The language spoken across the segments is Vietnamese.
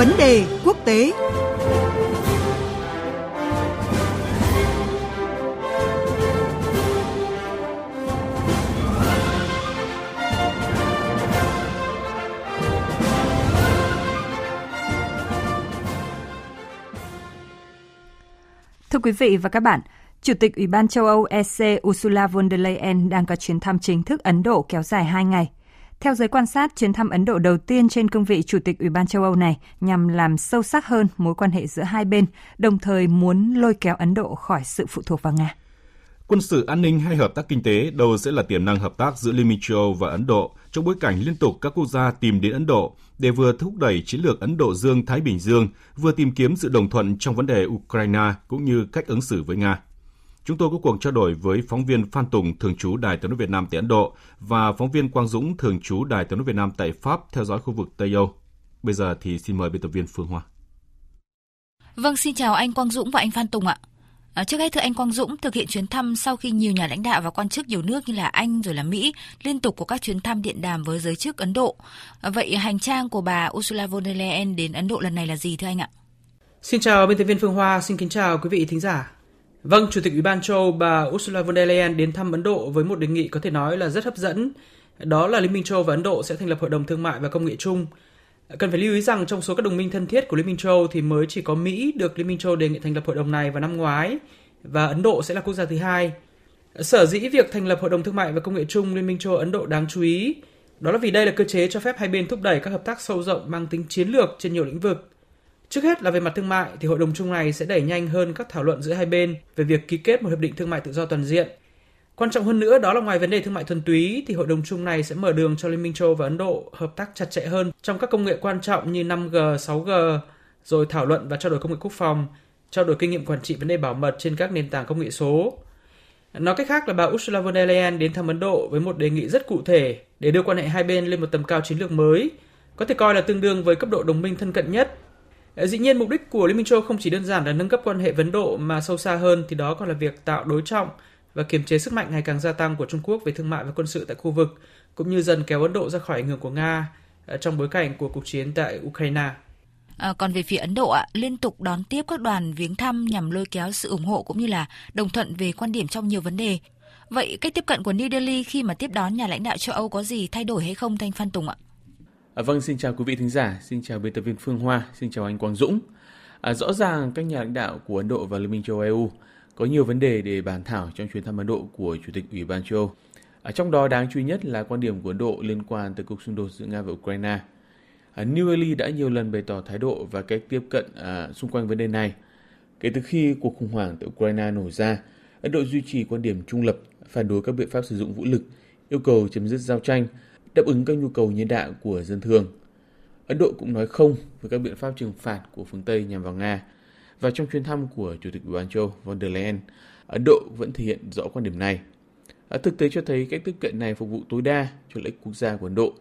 Vấn đề quốc tế Thưa quý vị và các bạn, Chủ tịch Ủy ban châu Âu EC Ursula von der Leyen đang có chuyến thăm chính thức Ấn Độ kéo dài 2 ngày. Theo giới quan sát, chuyến thăm Ấn Độ đầu tiên trên cương vị Chủ tịch Ủy ban châu Âu này nhằm làm sâu sắc hơn mối quan hệ giữa hai bên, đồng thời muốn lôi kéo Ấn Độ khỏi sự phụ thuộc vào Nga. Quân sự an ninh hay hợp tác kinh tế đâu sẽ là tiềm năng hợp tác giữa Liên minh châu Âu và Ấn Độ trong bối cảnh liên tục các quốc gia tìm đến Ấn Độ để vừa thúc đẩy chiến lược Ấn Độ Dương-Thái Bình Dương, vừa tìm kiếm sự đồng thuận trong vấn đề Ukraine cũng như cách ứng xử với Nga. Chúng tôi có cuộc trao đổi với phóng viên Phan Tùng, thường trú Đài tiếng nói Việt Nam tại Ấn Độ và phóng viên Quang Dũng, thường trú Đài tiếng nói Việt Nam tại Pháp theo dõi khu vực Tây Âu. Bây giờ thì xin mời biên tập viên Phương Hoa. Vâng, xin chào anh Quang Dũng và anh Phan Tùng ạ. À, trước hết thưa anh Quang Dũng, thực hiện chuyến thăm sau khi nhiều nhà lãnh đạo và quan chức nhiều nước như là Anh rồi là Mỹ liên tục có các chuyến thăm điện đàm với giới chức Ấn Độ. À, vậy hành trang của bà Ursula von der Leyen đến Ấn Độ lần này là gì thưa anh ạ? Xin chào biên tập viên Phương Hoa, xin kính chào quý vị thính giả. Vâng, Chủ tịch Ủy ban châu Âu bà Ursula von der Leyen đến thăm Ấn Độ với một đề nghị có thể nói là rất hấp dẫn. Đó là Liên minh châu Âu và Ấn Độ sẽ thành lập Hội đồng Thương mại và Công nghệ chung. Cần phải lưu ý rằng trong số các đồng minh thân thiết của Liên minh châu Âu thì mới chỉ có Mỹ được Liên minh châu Âu đề nghị thành lập hội đồng này vào năm ngoái và Ấn Độ sẽ là quốc gia thứ hai. Sở dĩ việc thành lập Hội đồng Thương mại và Công nghệ chung Liên minh châu Âu Ấn Độ đáng chú ý đó là vì đây là cơ chế cho phép hai bên thúc đẩy các hợp tác sâu rộng mang tính chiến lược trên nhiều lĩnh vực Trước hết là về mặt thương mại thì hội đồng chung này sẽ đẩy nhanh hơn các thảo luận giữa hai bên về việc ký kết một hiệp định thương mại tự do toàn diện. Quan trọng hơn nữa đó là ngoài vấn đề thương mại thuần túy thì hội đồng chung này sẽ mở đường cho Liên minh châu và Ấn Độ hợp tác chặt chẽ hơn trong các công nghệ quan trọng như 5G, 6G, rồi thảo luận và trao đổi công nghệ quốc phòng, trao đổi kinh nghiệm quản trị vấn đề bảo mật trên các nền tảng công nghệ số. Nói cách khác là bà Ursula von der Leyen đến thăm Ấn Độ với một đề nghị rất cụ thể để đưa quan hệ hai bên lên một tầm cao chiến lược mới, có thể coi là tương đương với cấp độ đồng minh thân cận nhất Ờ, dĩ nhiên mục đích của Liên minh châu không chỉ đơn giản là nâng cấp quan hệ Ấn độ mà sâu xa hơn thì đó còn là việc tạo đối trọng và kiềm chế sức mạnh ngày càng gia tăng của Trung Quốc về thương mại và quân sự tại khu vực cũng như dần kéo Ấn Độ ra khỏi ảnh hưởng của Nga ờ, trong bối cảnh của cuộc chiến tại Ukraine. À, còn về phía Ấn Độ ạ, liên tục đón tiếp các đoàn viếng thăm nhằm lôi kéo sự ủng hộ cũng như là đồng thuận về quan điểm trong nhiều vấn đề. Vậy cách tiếp cận của New Delhi khi mà tiếp đón nhà lãnh đạo châu Âu có gì thay đổi hay không Thanh Phan Tùng ạ? À, vâng, xin chào quý vị thính giả, xin chào biên tập viên Phương Hoa, xin chào anh Quang Dũng. À, rõ ràng các nhà lãnh đạo của Ấn Độ và Liên minh châu EU có nhiều vấn đề để bàn thảo trong chuyến thăm Ấn Độ của Chủ tịch Ủy ban châu Âu. À, trong đó đáng chú ý nhất là quan điểm của Ấn Độ liên quan tới cuộc xung đột giữa Nga và Ukraine. À, New Delhi đã nhiều lần bày tỏ thái độ và cách tiếp cận à, xung quanh vấn đề này. Kể từ khi cuộc khủng hoảng tại Ukraine nổ ra, Ấn Độ duy trì quan điểm trung lập, phản đối các biện pháp sử dụng vũ lực, yêu cầu chấm dứt giao tranh đáp ứng các nhu cầu nhân đạo của dân thường. Ấn Độ cũng nói không với các biện pháp trừng phạt của phương Tây nhằm vào Nga. Và trong chuyến thăm của Chủ tịch Ủy ban châu von der Leyen, Ấn Độ vẫn thể hiện rõ quan điểm này. À, thực tế cho thấy cách tiếp cận này phục vụ tối đa cho lợi ích quốc gia của Ấn Độ.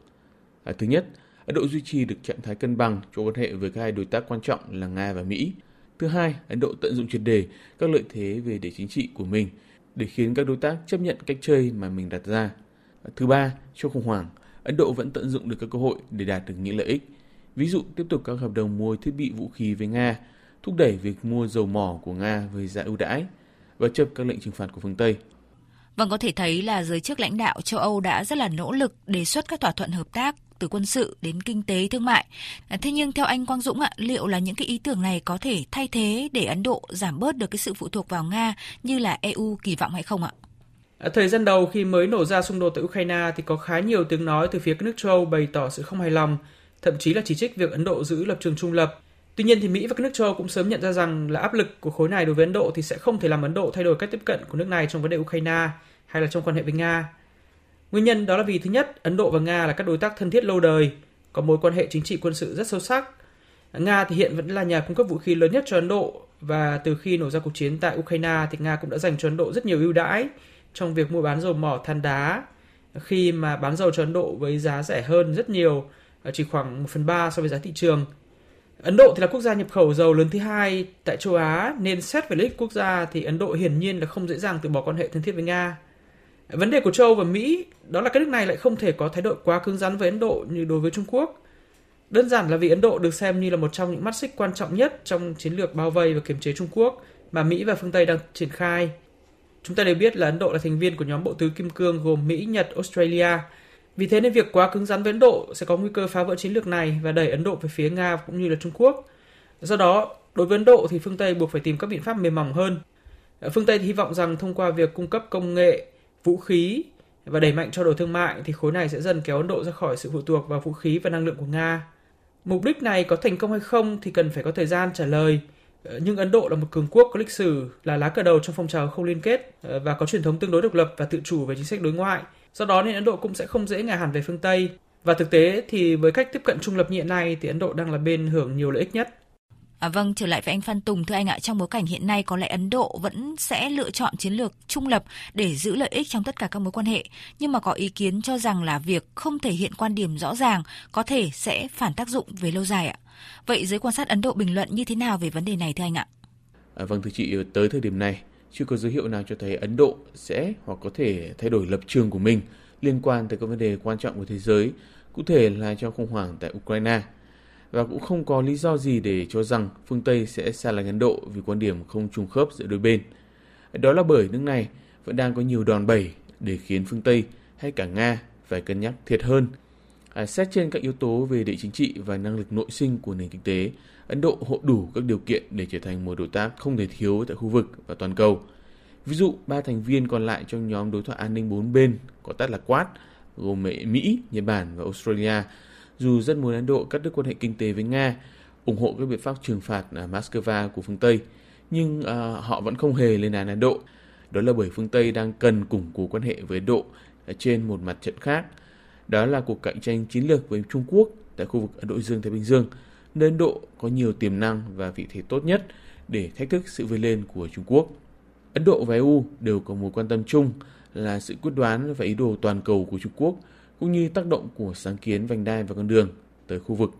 À, thứ nhất, Ấn Độ duy trì được trạng thái cân bằng cho quan hệ với hai đối tác quan trọng là Nga và Mỹ. Thứ hai, Ấn Độ tận dụng triệt đề các lợi thế về địa chính trị của mình để khiến các đối tác chấp nhận cách chơi mà mình đặt ra. À, thứ ba, trong khủng hoảng, Ấn Độ vẫn tận dụng được các cơ hội để đạt được những lợi ích. Ví dụ tiếp tục các hợp đồng mua thiết bị vũ khí với Nga, thúc đẩy việc mua dầu mỏ của Nga với giá ưu đãi và chấp các lệnh trừng phạt của phương Tây. Vâng, có thể thấy là giới chức lãnh đạo châu Âu đã rất là nỗ lực đề xuất các thỏa thuận hợp tác từ quân sự đến kinh tế thương mại. Thế nhưng theo anh Quang Dũng ạ, liệu là những cái ý tưởng này có thể thay thế để Ấn Độ giảm bớt được cái sự phụ thuộc vào Nga như là EU kỳ vọng hay không ạ? Thời gian đầu khi mới nổ ra xung đột tại Ukraine thì có khá nhiều tiếng nói từ phía các nước châu Âu bày tỏ sự không hài lòng, thậm chí là chỉ trích việc Ấn Độ giữ lập trường trung lập. Tuy nhiên thì Mỹ và các nước châu Âu cũng sớm nhận ra rằng là áp lực của khối này đối với Ấn Độ thì sẽ không thể làm Ấn Độ thay đổi cách tiếp cận của nước này trong vấn đề Ukraine hay là trong quan hệ với Nga. Nguyên nhân đó là vì thứ nhất, Ấn Độ và Nga là các đối tác thân thiết lâu đời, có mối quan hệ chính trị quân sự rất sâu sắc. Nga thì hiện vẫn là nhà cung cấp vũ khí lớn nhất cho Ấn Độ và từ khi nổ ra cuộc chiến tại Ukraine thì Nga cũng đã dành cho Ấn Độ rất nhiều ưu đãi trong việc mua bán dầu mỏ than đá khi mà bán dầu cho Ấn Độ với giá rẻ hơn rất nhiều, ờ, chỉ khoảng 1 phần 3 so với giá thị trường. Ấn Độ thì là quốc gia nhập khẩu dầu lớn thứ hai tại châu Á nên xét về lợi ích quốc gia thì Ấn Độ hiển nhiên là không dễ dàng từ bỏ quan hệ thân thiết với Nga. Vấn đề của châu Âu và Mỹ đó là các nước này lại không thể có thái độ quá cứng rắn với Ấn Độ như đối với Trung Quốc. Đơn giản là vì Ấn Độ được xem như là một trong những mắt xích quan trọng nhất trong chiến lược bao vây và kiềm chế Trung Quốc mà Mỹ và phương Tây đang triển khai. Chúng ta đều biết là Ấn Độ là thành viên của nhóm bộ tứ kim cương gồm Mỹ, Nhật, Australia. Vì thế nên việc quá cứng rắn với Ấn Độ sẽ có nguy cơ phá vỡ chiến lược này và đẩy Ấn Độ về phía Nga cũng như là Trung Quốc. Do đó, đối với Ấn Độ thì phương Tây buộc phải tìm các biện pháp mềm mỏng hơn. Phương Tây thì hy vọng rằng thông qua việc cung cấp công nghệ, vũ khí và đẩy mạnh trao đổi thương mại thì khối này sẽ dần kéo Ấn Độ ra khỏi sự phụ thuộc vào vũ khí và năng lượng của Nga. Mục đích này có thành công hay không thì cần phải có thời gian trả lời. Ờ, nhưng Ấn Độ là một cường quốc có lịch sử là lá cờ đầu trong phong trào không liên kết ờ, và có truyền thống tương đối độc lập và tự chủ về chính sách đối ngoại. Do đó nên Ấn Độ cũng sẽ không dễ ngả hẳn về phương Tây. Và thực tế thì với cách tiếp cận trung lập như hiện nay thì Ấn Độ đang là bên hưởng nhiều lợi ích nhất. À, vâng, trở lại với anh Phan Tùng, thưa anh ạ, trong bối cảnh hiện nay có lẽ Ấn Độ vẫn sẽ lựa chọn chiến lược trung lập để giữ lợi ích trong tất cả các mối quan hệ, nhưng mà có ý kiến cho rằng là việc không thể hiện quan điểm rõ ràng có thể sẽ phản tác dụng về lâu dài ạ. Vậy giới quan sát Ấn Độ bình luận như thế nào về vấn đề này thưa anh ạ? À, vâng thưa chị, tới thời điểm này chưa có dấu hiệu nào cho thấy Ấn Độ sẽ hoặc có thể thay đổi lập trường của mình liên quan tới các vấn đề quan trọng của thế giới, cụ thể là trong khủng hoảng tại Ukraine và cũng không có lý do gì để cho rằng phương Tây sẽ xa lánh Ấn Độ vì quan điểm không trùng khớp giữa đôi bên. Đó là bởi nước này vẫn đang có nhiều đòn bẩy để khiến phương Tây hay cả Nga phải cân nhắc thiệt hơn. À, xét trên các yếu tố về địa chính trị và năng lực nội sinh của nền kinh tế, Ấn Độ hộ đủ các điều kiện để trở thành một đối tác không thể thiếu tại khu vực và toàn cầu. Ví dụ, ba thành viên còn lại trong nhóm đối thoại an ninh bốn bên, có tắt là Quad, gồm Mỹ, Nhật Bản và Australia, dù rất muốn Ấn Độ cắt đứt quan hệ kinh tế với Nga, ủng hộ các biện pháp trừng phạt à, Moscow của phương Tây, nhưng uh, họ vẫn không hề lên án Ấn Độ. Đó là bởi phương Tây đang cần củng cố quan hệ với Ấn Độ à, trên một mặt trận khác. Đó là cuộc cạnh tranh chiến lược với Trung Quốc tại khu vực Ấn Độ Dương-Thái Bình Dương, nơi Ấn Độ có nhiều tiềm năng và vị thế tốt nhất để thách thức sự vươn lên của Trung Quốc. Ấn Độ và EU đều có mối quan tâm chung là sự quyết đoán và ý đồ toàn cầu của Trung Quốc – cũng như tác động của sáng kiến vành đai và con đường tới khu vực.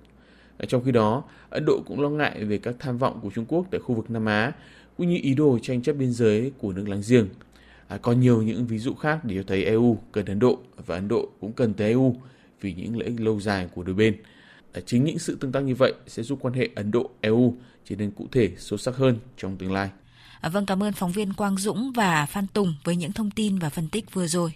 Trong khi đó, Ấn Độ cũng lo ngại về các tham vọng của Trung Quốc tại khu vực Nam Á, cũng như ý đồ tranh chấp biên giới của nước láng giềng. À, có nhiều những ví dụ khác để cho thấy EU cần Ấn Độ và Ấn Độ cũng cần tới EU vì những lợi ích lâu dài của đôi bên. À, chính những sự tương tác như vậy sẽ giúp quan hệ Ấn Độ-EU trở nên cụ thể sâu sắc hơn trong tương lai. À, vâng, cảm ơn phóng viên Quang Dũng và Phan Tùng với những thông tin và phân tích vừa rồi.